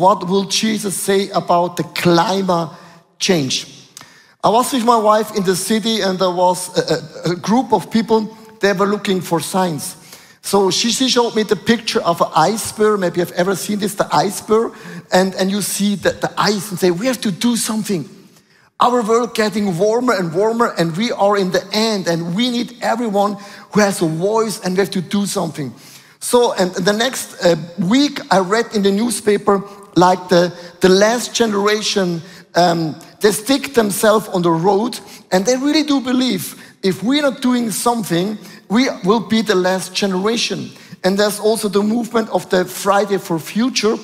what will Jesus say about the climate change? I was with my wife in the city and there was a, a, a group of people, they were looking for signs. So she, she showed me the picture of an iceberg. Maybe you've ever seen this, the iceberg. And, and you see the, the ice and say, we have to do something. Our world getting warmer and warmer and we are in the end and we need everyone who has a voice and we have to do something. So, and the next uh, week I read in the newspaper like the, the last generation, um, they stick themselves on the road and they really do believe if we're not doing something, we will be the last generation. And there's also the movement of the Friday for Future.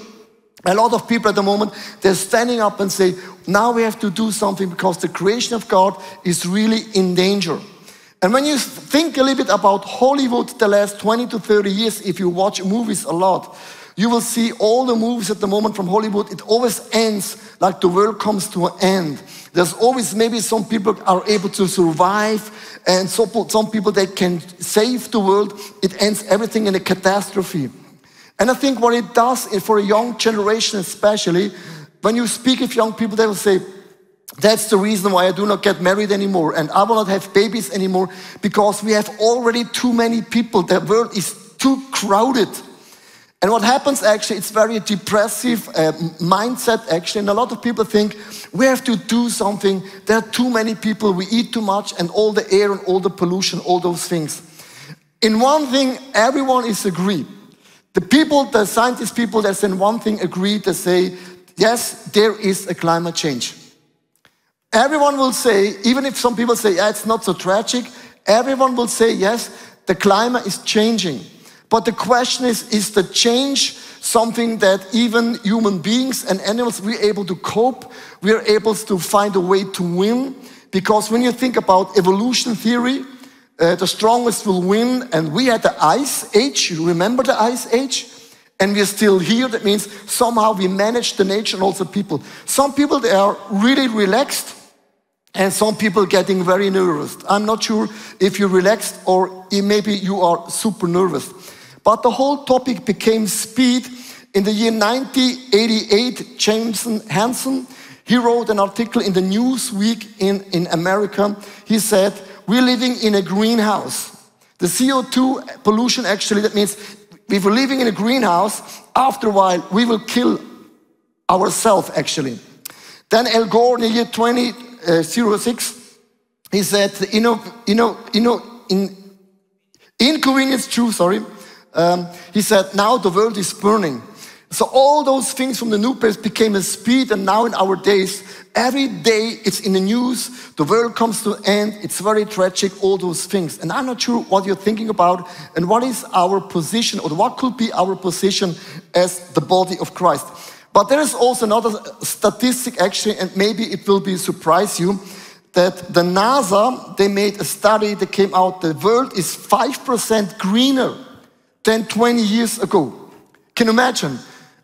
A lot of people at the moment, they're standing up and say, now we have to do something because the creation of God is really in danger. And when you think a little bit about Hollywood the last 20 to 30 years, if you watch movies a lot, you will see all the movies at the moment from Hollywood, it always ends like the world comes to an end. There's always maybe some people are able to survive and some people they can save the world. It ends everything in a catastrophe. And I think what it does for a young generation especially, when you speak with young people, they will say, that's the reason why I do not get married anymore and I will not have babies anymore because we have already too many people. The world is too crowded. And what happens actually, it's very depressive uh, mindset actually. And a lot of people think we have to do something. There are too many people, we eat too much, and all the air and all the pollution, all those things. In one thing, everyone is agreed. The people, the scientist people, that's in one thing agree, they say, yes, there is a climate change. Everyone will say, even if some people say, yeah, it's not so tragic, everyone will say, yes, the climate is changing. But the question is, is the change something that even human beings and animals, we're able to cope, we're able to find a way to win? Because when you think about evolution theory, uh, the strongest will win, and we had the ice age, you remember the ice age? And we're still here, that means somehow we manage the nature and also people. Some people, they are really relaxed, and some people getting very nervous. I'm not sure if you're relaxed or maybe you are super nervous. But the whole topic became speed. In the year 1988, Jameson Hansen, he wrote an article in the Newsweek in, in America. He said, we're living in a greenhouse. The CO2 pollution actually, that means if we're living in a greenhouse, after a while, we will kill ourselves actually. Then Al Gore in the year 20, uh, 06, he said, you know, you know, you know, in inconvenience true, sorry. Um, he said, now the world is burning. So all those things from the new place became a speed, and now in our days, every day it's in the news, the world comes to an end, it's very tragic, all those things. And I'm not sure what you're thinking about and what is our position or what could be our position as the body of Christ. But there is also another statistic actually, and maybe it will be surprise you, that the NASA, they made a study that came out, the world is 5% greener than 20 years ago. Can you imagine?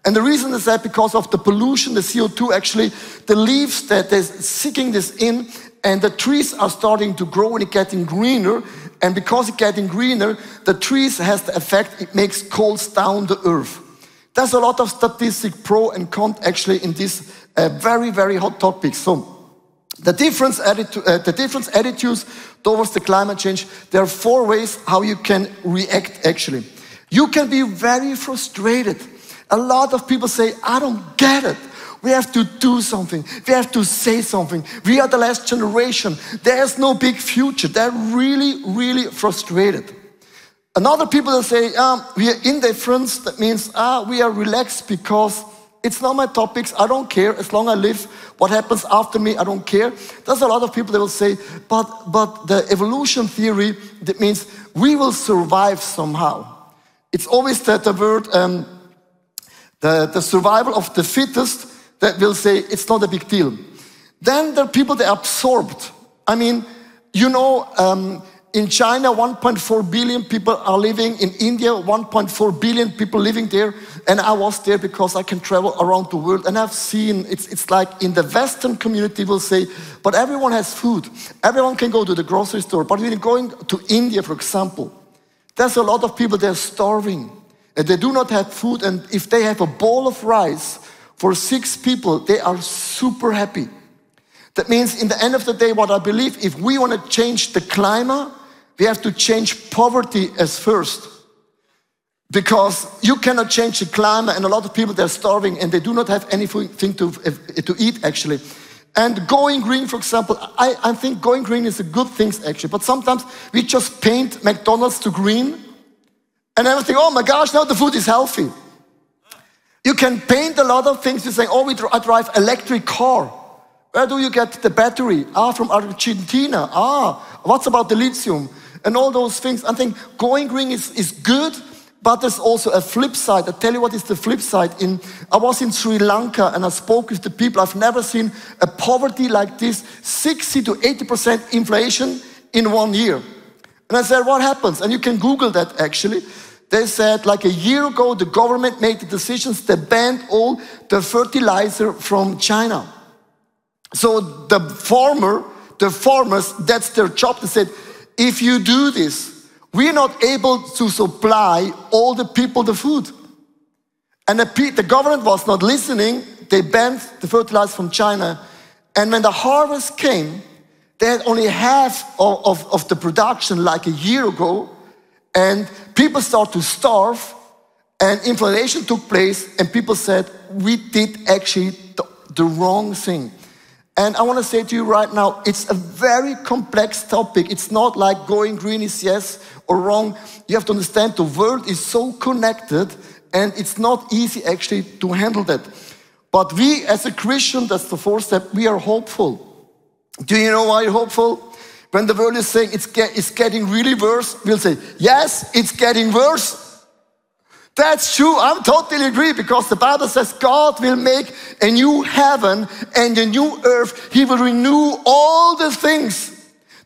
And the reason is that because of the pollution, the CO2 actually, the leaves that they're seeking this in, and the trees are starting to grow and it's getting greener. And because it's getting greener, the trees has the effect, it makes cools down the earth. There's a lot of statistic pro and con actually in this uh, very, very hot topic. So the difference, uh, the difference attitudes towards the climate change, there are four ways how you can react actually. You can be very frustrated. A lot of people say, I don't get it. We have to do something. We have to say something. We are the last generation. There's no big future. They're really, really frustrated. Another people that say, um, we are indifference, that means ah, we are relaxed because it's not my topics, I don't care, as long as I live, what happens after me, I don't care. There's a lot of people that will say, but, but the evolution theory, that means we will survive somehow. It's always that the word, um, the, the survival of the fittest, that will say it's not a big deal. Then there are people that are absorbed. I mean, you know, um, in China, 1.4 billion people are living. In India, 1.4 billion people living there. And I was there because I can travel around the world. And I've seen, it's, it's like in the Western community will say, but everyone has food. Everyone can go to the grocery store. But when you're going to India, for example, there's a lot of people, they're starving. And they do not have food. And if they have a bowl of rice for six people, they are super happy. That means, in the end of the day, what I believe, if we want to change the climate, we have to change poverty as first. Because you cannot change the climate, and a lot of people they're starving and they do not have anything to, to eat actually. And going green, for example, I, I think going green is a good thing actually, but sometimes we just paint McDonald's to green and everything, oh my gosh, now the food is healthy. You can paint a lot of things. You say, oh, we I drive electric car. Where do you get the battery? Ah, from Argentina. Ah, what's about the lithium? And all those things. I think going green is, is good, but there's also a flip side. I tell you what is the flip side. In, I was in Sri Lanka and I spoke with the people. I've never seen a poverty like this 60 to 80% inflation in one year. And I said, What happens? And you can Google that actually. They said, like a year ago, the government made the decisions to ban all the fertilizer from China. So the farmer, the farmers, that's their job. They said, if you do this, we're not able to supply all the people the food. And the, the government was not listening. They banned the fertilizer from China. And when the harvest came, they had only half of, of, of the production like a year ago. And people started to starve. And inflation took place. And people said, we did actually the, the wrong thing. And I want to say to you right now, it's a very complex topic. It's not like going green is yes or wrong. You have to understand the world is so connected and it's not easy actually to handle that. But we as a Christian, that's the fourth step, we are hopeful. Do you know why you're hopeful? When the world is saying it's, get, it's getting really worse, we'll say, yes, it's getting worse. That's true. I'm totally agree because the Bible says God will make a new heaven and a new earth. He will renew all the things.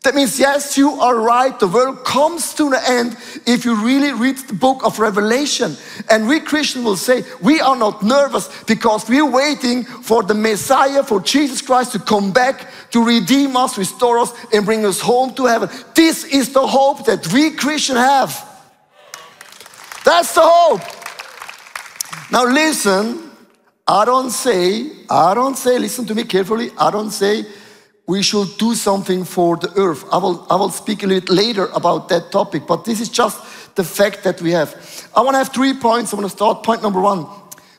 That means, yes, you are right. The world comes to an end if you really read the book of Revelation. And we Christians will say, we are not nervous because we're waiting for the Messiah, for Jesus Christ to come back to redeem us, restore us, and bring us home to heaven. This is the hope that we Christians have. That's the hope. Now listen, I don't say, I don't say, listen to me carefully, I don't say we should do something for the earth. I will, I will speak a little later about that topic, but this is just the fact that we have. I want to have three points. I want to start. Point number one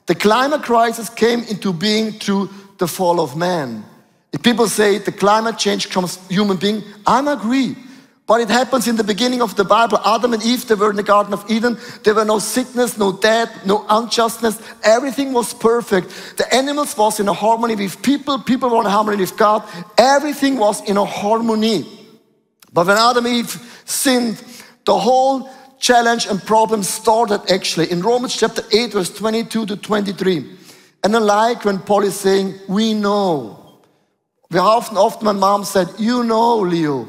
the climate crisis came into being through the fall of man. If people say the climate change comes human being, I'm agree. But it happens in the beginning of the Bible. Adam and Eve, they were in the Garden of Eden. There were no sickness, no death, no unjustness. Everything was perfect. The animals was in a harmony with people. People were in harmony with God. Everything was in a harmony. But when Adam and Eve sinned, the whole challenge and problem started actually in Romans chapter 8, verse 22 to 23. And I like when Paul is saying, we know. Very often, often my mom said, you know, Leo.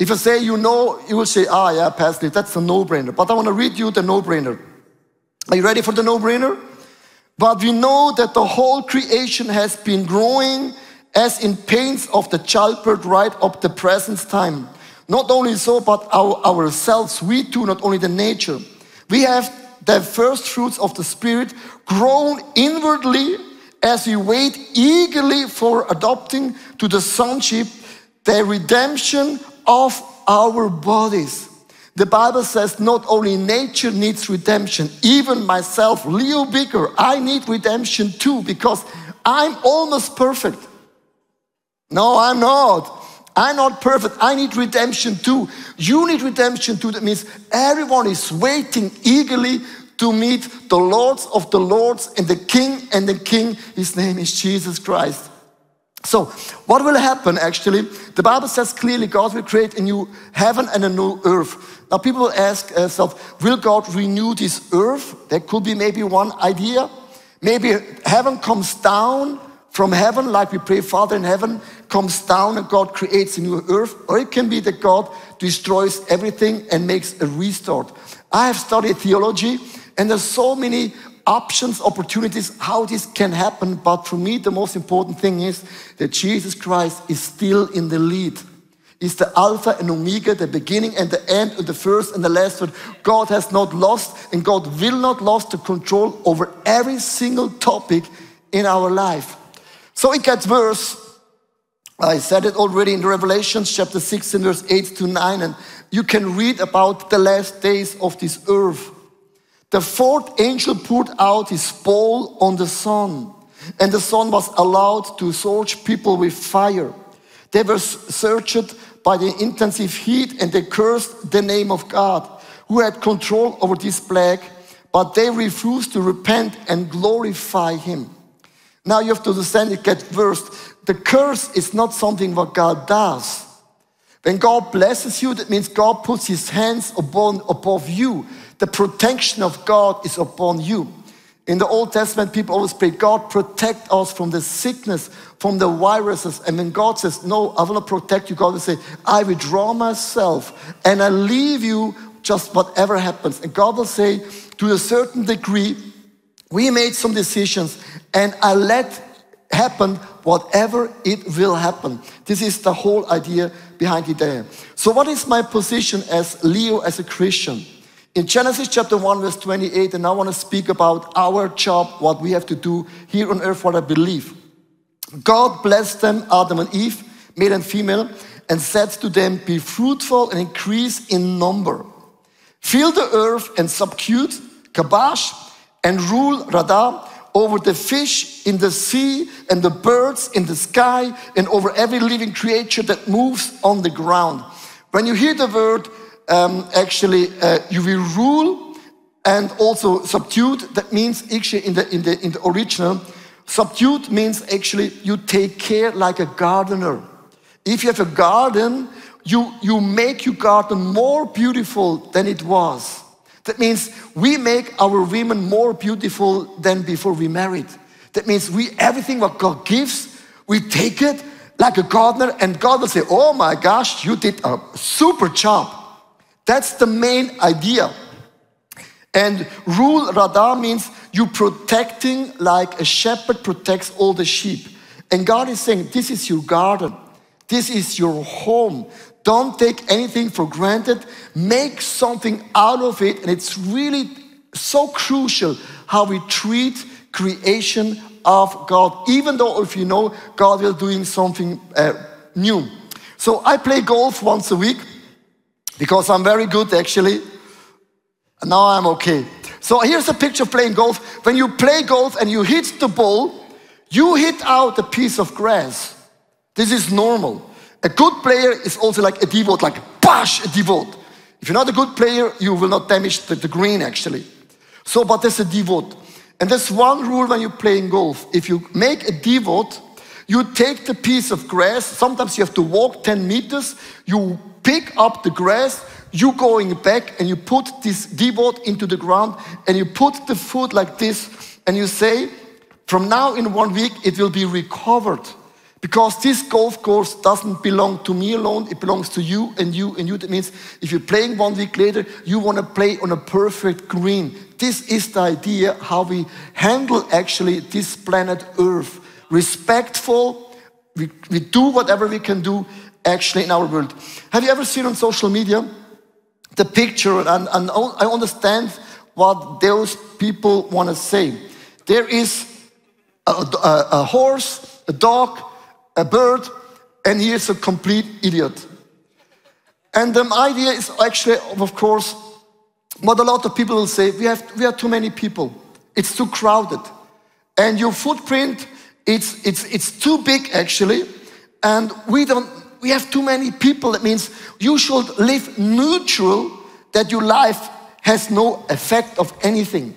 If I say you know, you will say, ah, yeah, Pastor, that's a no-brainer. But I want to read you the no-brainer. Are you ready for the no-brainer? But we know that the whole creation has been growing as in pains of the childbirth right up the present time. Not only so, but our, ourselves, we too, not only the nature. We have the first fruits of the Spirit grown inwardly as we wait eagerly for adopting to the sonship, the redemption of our bodies. The Bible says not only nature needs redemption, even myself, Leo Bigger, I need redemption too because I'm almost perfect. No, I'm not. I'm not perfect. I need redemption too. You need redemption too. That means everyone is waiting eagerly to meet the Lords of the Lords and the King and the King. His name is Jesus Christ. So, what will happen actually? The Bible says clearly God will create a new heaven and a new earth. Now, people will ask uh, themselves, will God renew this earth? That could be maybe one idea. Maybe heaven comes down from heaven, like we pray, Father in heaven comes down and God creates a new earth. Or it can be that God destroys everything and makes a restart. I have studied theology, and there's so many options, opportunities, how this can happen. But for me, the most important thing is that Jesus Christ is still in the lead. Is the Alpha and Omega, the beginning and the end, and the first and the last word. God has not lost, and God will not lose the control over every single topic in our life. So it gets worse. I said it already in Revelation chapter 16, verse 8 to 9, and you can read about the last days of this earth. The fourth angel poured out his bowl on the sun, and the sun was allowed to scorch people with fire. They were searched by the intensive heat and they cursed the name of God, who had control over this plague, but they refused to repent and glorify him. Now you have to understand it gets worse. The curse is not something what God does. When God blesses you, that means God puts his hands upon, above you the protection of God is upon you. In the Old Testament, people always pray, God, protect us from the sickness, from the viruses. And when God says, No, I will not protect you, God will say, I withdraw myself and I leave you just whatever happens. And God will say, to a certain degree, we made some decisions and I let happen whatever it will happen. This is the whole idea behind it there. So, what is my position as Leo, as a Christian? In Genesis chapter 1, verse 28, and I want to speak about our job, what we have to do here on earth, what I believe. God blessed them, Adam and Eve, male and female, and said to them, Be fruitful and increase in number. Fill the earth and subdue, kabash, and rule Radah over the fish in the sea and the birds in the sky and over every living creature that moves on the ground. When you hear the word um, actually uh, you will rule and also subdued. That means actually in the, in the, in the original, subdued means actually you take care like a gardener. If you have a garden, you, you make your garden more beautiful than it was. That means we make our women more beautiful than before we married. That means we everything what God gives, we take it like a gardener, and God will say, Oh my gosh, you did a super job. That's the main idea. And rule radah means you protecting like a shepherd protects all the sheep. And God is saying, This is your garden, this is your home. Don't take anything for granted, make something out of it. And it's really so crucial how we treat creation of God, even though if you know God will doing something uh, new. So I play golf once a week because I'm very good actually. Now I'm okay. So here's a picture of playing golf. When you play golf and you hit the ball, you hit out a piece of grass. This is normal. A good player is also like a divot, like bash, a divot. If you're not a good player, you will not damage the, the green actually. So, but there's a divot. And there's one rule when you're playing golf. If you make a divot, you take the piece of grass, sometimes you have to walk 10 meters, you pick up the grass, you going back and you put this divot into the ground and you put the foot like this and you say, from now in one week it will be recovered. Because this golf course doesn't belong to me alone, it belongs to you and you and you. That means if you're playing one week later, you want to play on a perfect green. This is the idea how we handle actually this planet Earth. Respectful, we, we do whatever we can do actually in our world. Have you ever seen on social media the picture? And, and I understand what those people want to say. There is a, a, a horse, a dog, a bird, and he is a complete idiot. And the idea is actually, of course, what a lot of people will say we have, we have too many people, it's too crowded. And your footprint, it's, it's, it's too big actually, and we don't we have too many people. That means you should live neutral, that your life has no effect of anything.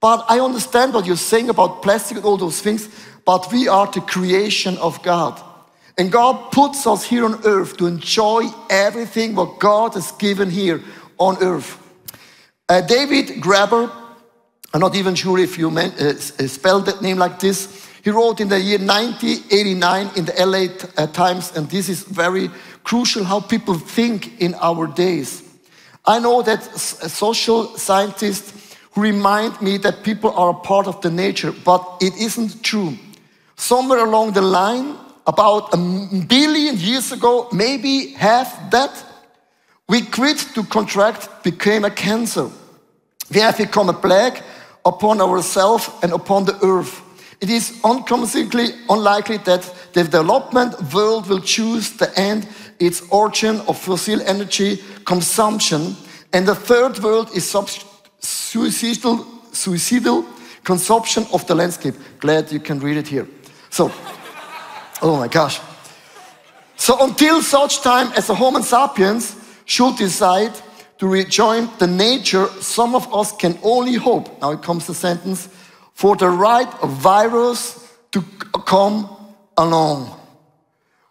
But I understand what you're saying about plastic and all those things, but we are the creation of God. And God puts us here on earth to enjoy everything what God has given here on earth. Uh, David Graber, I'm not even sure if you meant, uh, spelled that name like this, he wrote in the year 1989 in the LA uh, Times, and this is very crucial how people think in our days. I know that social scientists remind me that people are a part of the nature, but it isn't true. Somewhere along the line, about a billion years ago, maybe half that, we quit to contract, became a cancer. We have become a plague upon ourselves and upon the earth. It is unconvincingly unlikely that the development world will choose to end its origin of fossil energy consumption. And the third world is suicidal, suicidal consumption of the landscape. Glad you can read it here. So, oh my gosh. So until such time as the Homo sapiens should decide to rejoin the nature, some of us can only hope, now it comes the sentence, for the right virus to come along.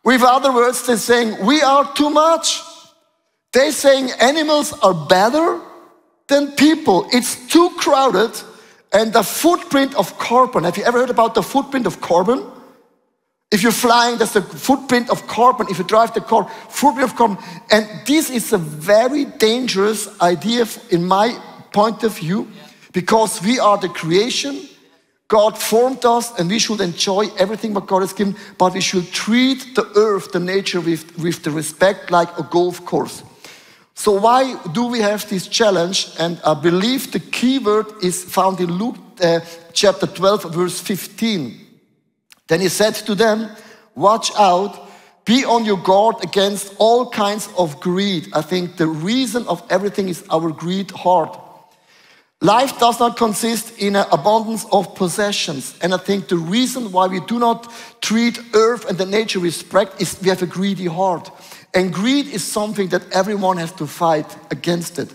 With other words, they're saying we are too much. They're saying animals are better than people. It's too crowded. And the footprint of carbon, have you ever heard about the footprint of carbon? If you're flying, that's the footprint of carbon. If you drive the car, footprint of carbon. And this is a very dangerous idea in my point of view because we are the creation. God formed us and we should enjoy everything what God has given, but we should treat the earth, the nature with, with the respect like a golf course. So why do we have this challenge? And I believe the key word is found in Luke uh, chapter 12, verse 15. Then he said to them, Watch out, be on your guard against all kinds of greed. I think the reason of everything is our greed heart. Life does not consist in an abundance of possessions. And I think the reason why we do not treat earth and the nature with respect is we have a greedy heart. And greed is something that everyone has to fight against it.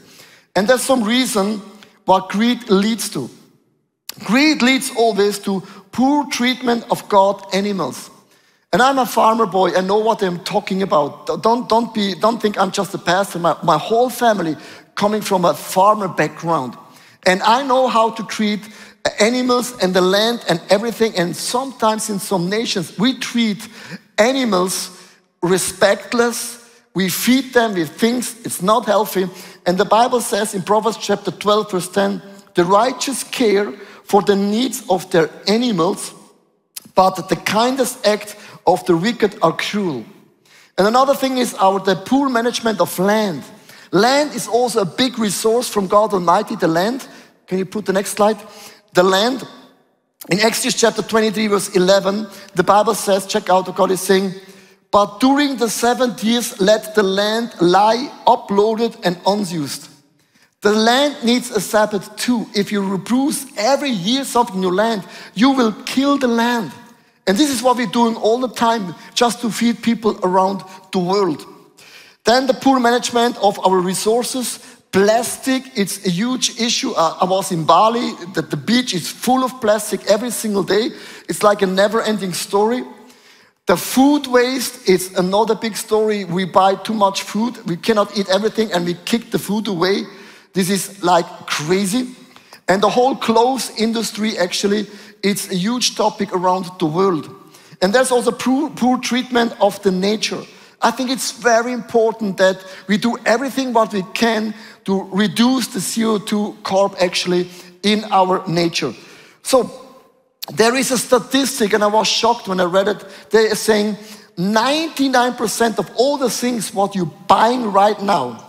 And there's some reason what greed leads to. Greed leads always to poor treatment of God animals. And I'm a farmer boy, I know what I'm talking about. Don't, don't, be, don't think I'm just a pastor. My, my whole family coming from a farmer background. And I know how to treat animals and the land and everything. And sometimes in some nations, we treat animals respectless. We feed them with things, it's not healthy. And the Bible says in Proverbs chapter 12, verse 10, the righteous care for the needs of their animals, but the kindest act of the wicked are cruel. And another thing is our the poor management of land. Land is also a big resource from God Almighty, the land. Can you put the next slide? The land. In Exodus chapter 23, verse 11, the Bible says, check out what God is saying, but during the seven years, let the land lie uploaded and unused. The land needs a Sabbath too. If you reproduce every year something in your land, you will kill the land. And this is what we're doing all the time just to feed people around the world. Then the poor management of our resources. Plastic, it's a huge issue. Uh, I was in Bali, that the beach is full of plastic every single day. It's like a never ending story. The food waste is another big story. We buy too much food, we cannot eat everything, and we kick the food away. This is like crazy. And the whole clothes industry, actually, it's a huge topic around the world. And there's also poor, poor treatment of the nature. I think it's very important that we do everything what we can to reduce the CO2 carb actually in our nature. So there is a statistic, and I was shocked when I read it. They are saying 99% of all the things what you're buying right now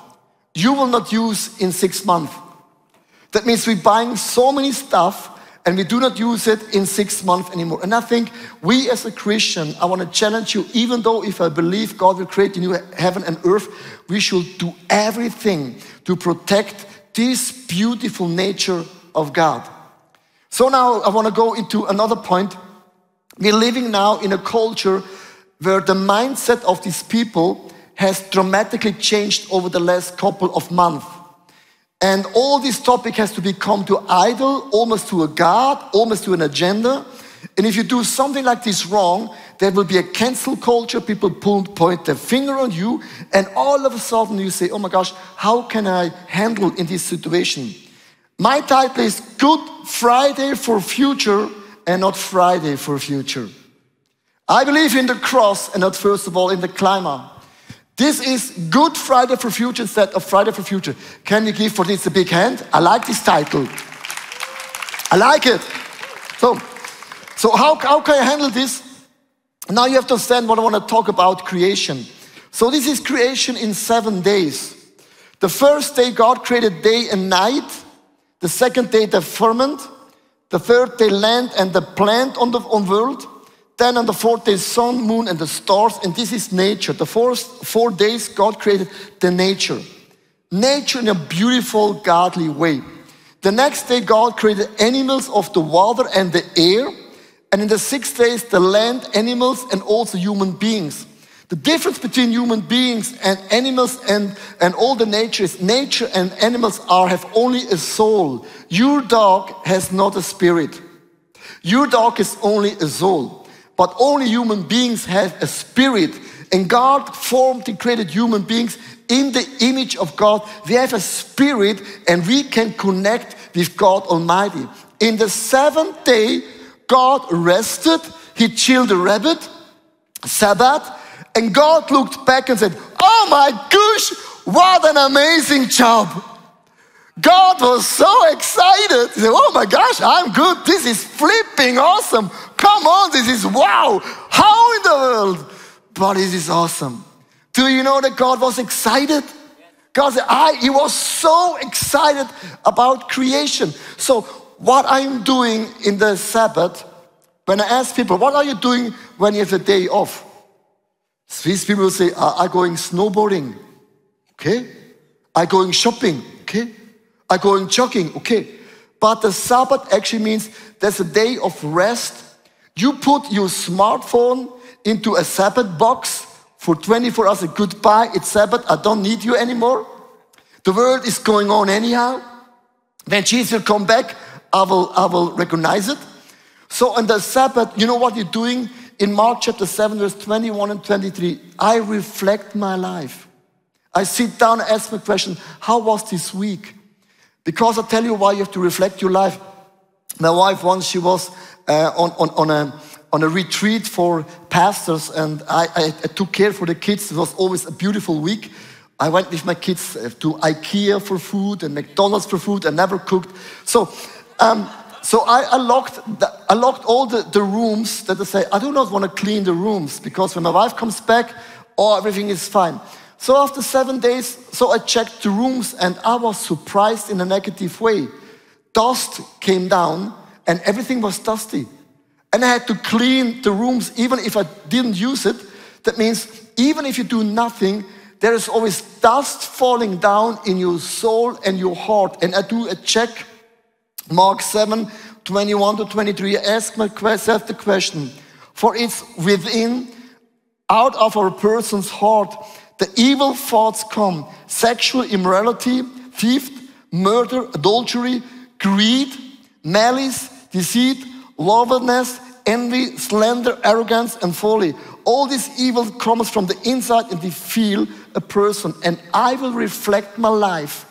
you will not use in six months. That means we're buying so many stuff and we do not use it in six months anymore. And I think we as a Christian, I want to challenge you, even though if I believe God will create a new heaven and earth, we should do everything to protect this beautiful nature of God. So now I want to go into another point. We're living now in a culture where the mindset of these people has dramatically changed over the last couple of months. And all this topic has to become to idol, almost to a God, almost to an agenda. And if you do something like this wrong, there will be a cancel culture. People pull, point their finger on you, and all of a sudden you say, Oh my gosh, how can I handle in this situation? My title is Good Friday for Future and not Friday for Future. I believe in the cross and not, first of all, in the climber. This is Good Friday for Future instead of Friday for Future. Can you give for this a big hand? I like this title. I like it. So, so how, how can I handle this? Now you have to understand what I want to talk about creation. So this is creation in seven days. The first day God created day and night. The second day the firmament. The third day, land and the plant on the on world. Then on the fourth day, sun, moon, and the stars. And this is nature. The first four days, God created the nature. Nature in a beautiful, godly way. The next day, God created animals of the water and the air. And in the six days, the land, animals, and also human beings. The difference between human beings and animals and, and all the nature is nature and animals are have only a soul. Your dog has not a spirit. Your dog is only a soul. But only human beings have a spirit. And God formed and created human beings in the image of God. We have a spirit and we can connect with God Almighty. In the seventh day, God rested. He chilled the rabbit, Sabbath, and God looked back and said, Oh my gosh, what an amazing job. God was so excited. He said, Oh my gosh, I'm good. This is flipping awesome. Come on, this is wow. How in the world? But this is awesome. Do you know that God was excited? God said, I, he was so excited about creation. So, what I'm doing in the Sabbath, when I ask people, what are you doing when you have a day off? Swiss people say, I'm going snowboarding. Okay. I'm going shopping. Okay. I'm going jogging. Okay. But the Sabbath actually means there's a day of rest. You put your smartphone into a Sabbath box for 24 hours. Goodbye. It's Sabbath. I don't need you anymore. The world is going on anyhow. When Jesus will come back, I will, I will recognize it. So on the Sabbath, you know what you're doing? in Mark chapter 7, verse 21 and 23, I reflect my life. I sit down and ask my question, how was this week? Because I tell you why you have to reflect your life. My wife once, she was uh, on, on, on, a, on a retreat for pastors and I, I, I took care for the kids. It was always a beautiful week. I went with my kids uh, to IKEA for food and McDonald's for food. I never cooked. So um, so I, I locked, the, all the, the rooms that I say, I do not want to clean the rooms because when my wife comes back, oh, everything is fine. So after seven days, so I checked the rooms and I was surprised in a negative way. Dust came down and everything was dusty. And I had to clean the rooms even if I didn't use it. That means even if you do nothing, there is always dust falling down in your soul and your heart. And I do a check Mark 7 21 to 23, ask myself the question For it's within, out of our person's heart, the evil thoughts come sexual immorality, theft, murder, adultery, greed, malice, deceit, lawlessness, envy, slander, arrogance, and folly. All this evil comes from the inside and defile a person. And I will reflect my life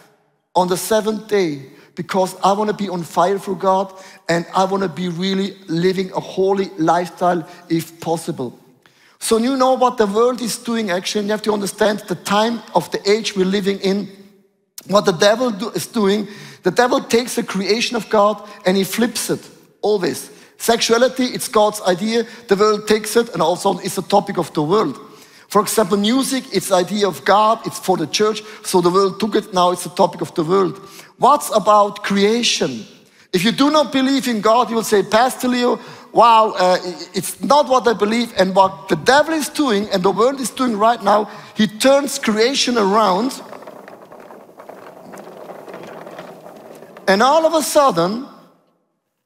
on the seventh day because I want to be on fire for God and I want to be really living a holy lifestyle if possible. So you know what the world is doing actually, and you have to understand the time of the age we're living in. What the devil do, is doing, the devil takes the creation of God and he flips it, always. Sexuality, it's God's idea, the world takes it and also it's a topic of the world. For example, music, it's the idea of God, it's for the church, so the world took it, now it's the topic of the world. What's about creation? If you do not believe in God, you will say, Pastor Leo, wow, uh, it's not what I believe. And what the devil is doing and the world is doing right now, he turns creation around. And all of a sudden,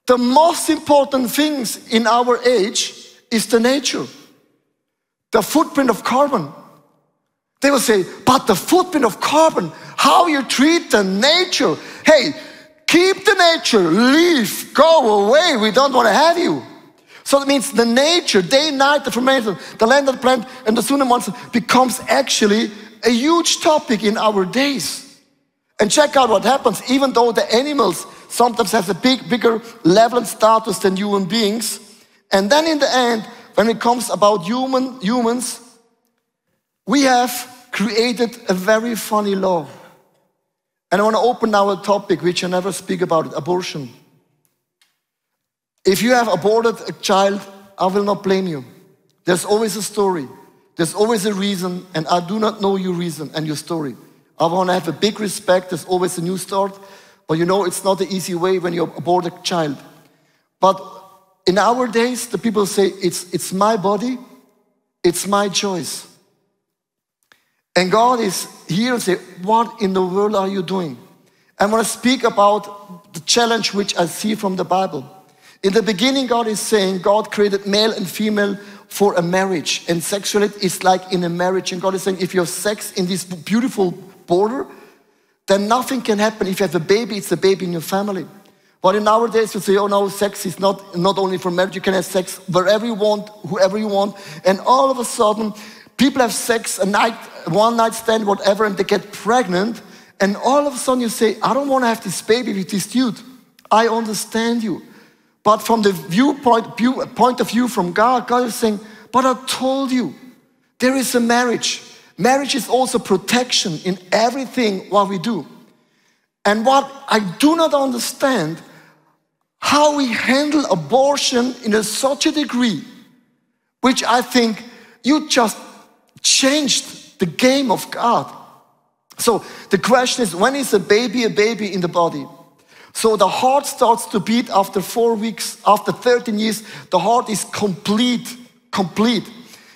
the most important things in our age is the nature, the footprint of carbon. They will say, but the footprint of carbon, how you treat the nature. Hey, keep the nature, leave, go away. We don't want to have you. So that means the nature, day, night, the formation, the land of the plant, and the sooner months becomes actually a huge topic in our days. And check out what happens, even though the animals sometimes have a big, bigger level and status than human beings. And then in the end, when it comes about human humans, we have created a very funny law. And I want to open now a topic which I never speak about abortion. If you have aborted a child, I will not blame you. There's always a story, there's always a reason, and I do not know your reason and your story. I want to have a big respect, there's always a new start, but you know it's not the easy way when you abort a child. But in our days, the people say, it's, it's my body, it's my choice. And God is here and say, What in the world are you doing? I want to speak about the challenge which I see from the Bible. In the beginning, God is saying God created male and female for a marriage, and sexuality is like in a marriage. And God is saying, if you have sex in this beautiful border, then nothing can happen. If you have a baby, it's a baby in your family. But in our days, you say, oh no, sex is not, not only for marriage, you can have sex wherever you want, whoever you want. And all of a sudden, people have sex a night, one night stand, whatever, and they get pregnant. And all of a sudden you say, I don't want to have this baby with this dude. I understand you. But from the viewpoint view, point of view from God, God is saying, but I told you, there is a marriage. Marriage is also protection in everything what we do. And what I do not understand how we handle abortion in a such a degree, which I think you just changed the game of God. So the question is when is a baby a baby in the body? So the heart starts to beat after four weeks, after 13 years, the heart is complete, complete.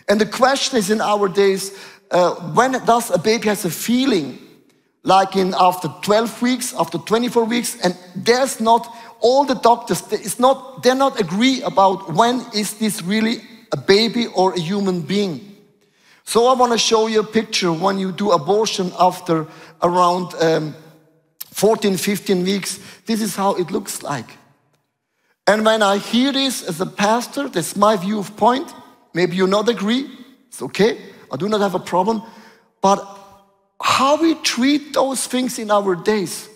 And the question is in our days, uh, when does a baby has a feeling? Like in after 12 weeks, after 24 weeks, and there's not all the doctors, it's not, they're not agree about when is this really a baby or a human being. So I want to show you a picture when you do abortion after around um, 14, 15 weeks. This is how it looks like. And when I hear this as a pastor, that's my view of point. Maybe you not agree. It's okay. I do not have a problem. But how we treat those things in our days,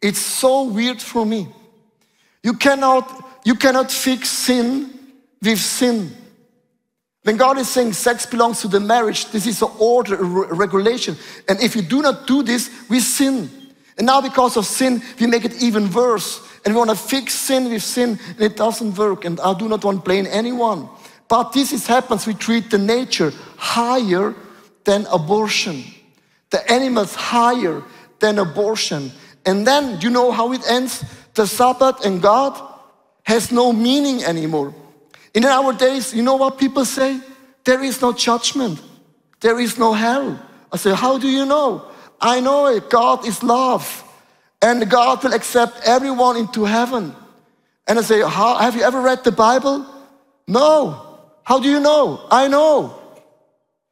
it's so weird for me. You cannot, you cannot fix sin with sin. When God is saying sex belongs to the marriage, this is an order, a regulation. And if you do not do this, we sin. And now because of sin, we make it even worse. And we want to fix sin with sin, and it doesn't work. And I do not want to blame anyone. But this is happens, we treat the nature higher than abortion. The animals higher than abortion. And then, you know how it ends? The Sabbath and God has no meaning anymore. In our days, you know what people say? There is no judgment. There is no hell. I say, how do you know? I know it. God is love. And God will accept everyone into heaven. And I say, have you ever read the Bible? No. How do you know? I know.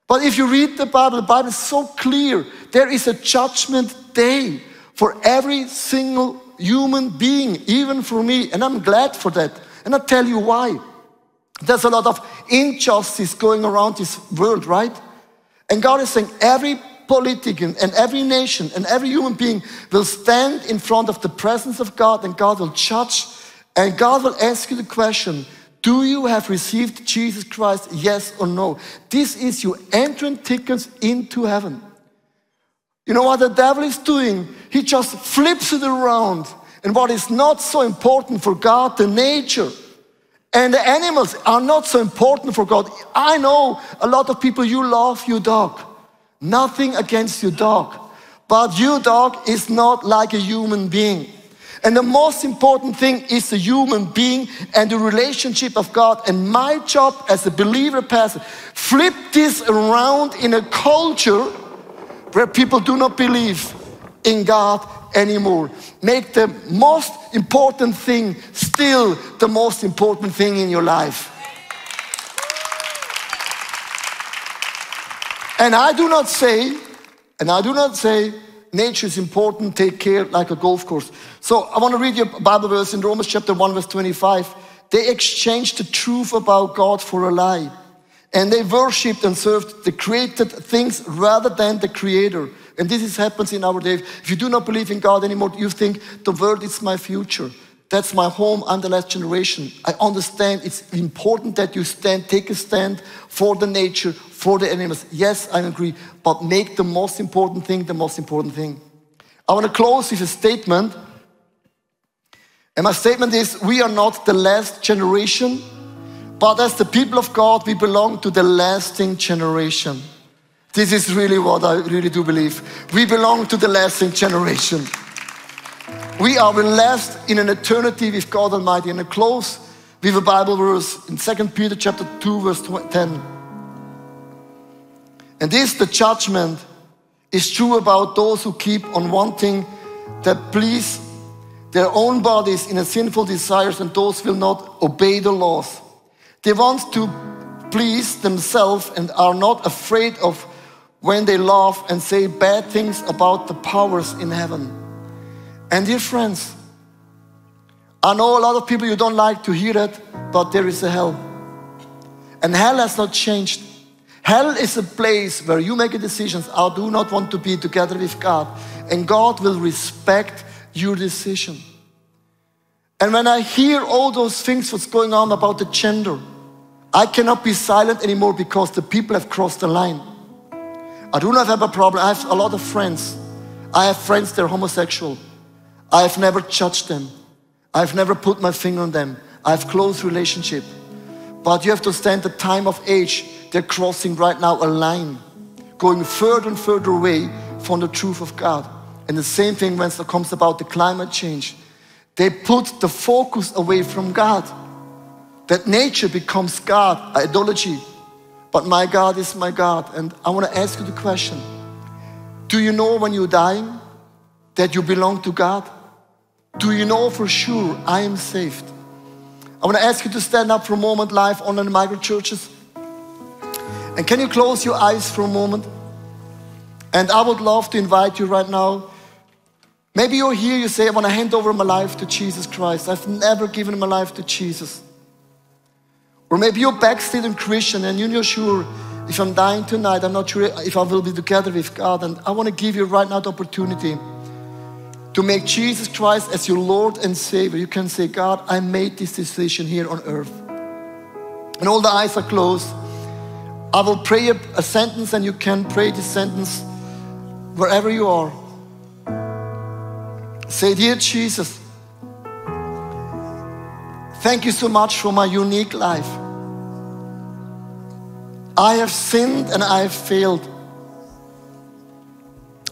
But if you read the Bible, the Bible is so clear. There is a judgment day for every single human being, even for me. And I'm glad for that. And I'll tell you why. There's a lot of injustice going around this world, right? And God is saying every politician and every nation and every human being will stand in front of the presence of God and God will judge and God will ask you the question do you have received Jesus Christ, yes or no? This is your entrance tickets into heaven. You know what the devil is doing? He just flips it around. And what is not so important for God, the nature, and the animals are not so important for God. I know a lot of people, you love your dog. Nothing against your dog. But your dog is not like a human being. And the most important thing is the human being and the relationship of God. And my job as a believer pastor, flip this around in a culture where people do not believe in God anymore. Make the most important thing still the most important thing in your life. And I do not say, and I do not say, nature is important, take care like a golf course. So I want to read you a Bible verse in Romans chapter 1, verse 25. They exchanged the truth about God for a lie. And they worshipped and served the created things rather than the creator. And this is, happens in our day. If you do not believe in God anymore, you think the world is my future. That's my home. I'm the last generation. I understand it's important that you stand, take a stand for the nature, for the animals. Yes, I agree. But make the most important thing the most important thing. I want to close with a statement. And my statement is we are not the last generation, but as the people of God, we belong to the lasting generation. This is really what I really do believe. We belong to the lasting generation. We are blessed in an eternity with God Almighty. And a close with a Bible verse in 2 Peter chapter 2, verse 10. And this, the judgment, is true about those who keep on wanting that please their own bodies in a sinful desires, and those will not obey the laws. They want to please themselves and are not afraid of when they laugh and say bad things about the powers in heaven. And dear friends, I know a lot of people you don't like to hear that, but there is a hell. And hell has not changed. Hell is a place where you make a decision. I do not want to be together with God. And God will respect your decision. And when I hear all those things, what's going on about the gender, I cannot be silent anymore because the people have crossed the line. I do not have a problem. I have a lot of friends. I have friends that are homosexual. I have never judged them. I've never put my finger on them. I have close relationship. But you have to stand the time of age. They're crossing right now a line, going further and further away from the truth of God. And the same thing when it comes about the climate change. They put the focus away from God. That nature becomes God, idolatry. But my God is my God. And I want to ask you the question Do you know when you're dying that you belong to God? Do you know for sure I am saved? I want to ask you to stand up for a moment live on the migrant churches. And can you close your eyes for a moment? And I would love to invite you right now. Maybe you're here, you say, I want to hand over my life to Jesus Christ. I've never given my life to Jesus. Or maybe you're backslidden Christian and you're not sure if I'm dying tonight, I'm not sure if I will be together with God. And I want to give you right now the opportunity to make Jesus Christ as your Lord and Savior. You can say, God, I made this decision here on earth. And all the eyes are closed. I will pray a, a sentence, and you can pray this sentence wherever you are. Say, Dear Jesus, thank you so much for my unique life. I have sinned and I have failed.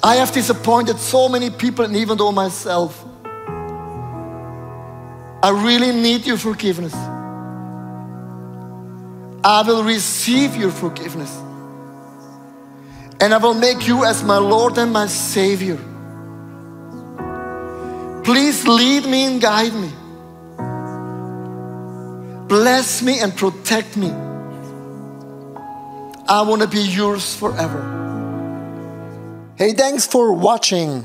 I have disappointed so many people and even though myself. I really need your forgiveness. I will receive your forgiveness. And I will make you as my Lord and my Savior. Please lead me and guide me. Bless me and protect me. I want to be yours forever. Hey, thanks for watching.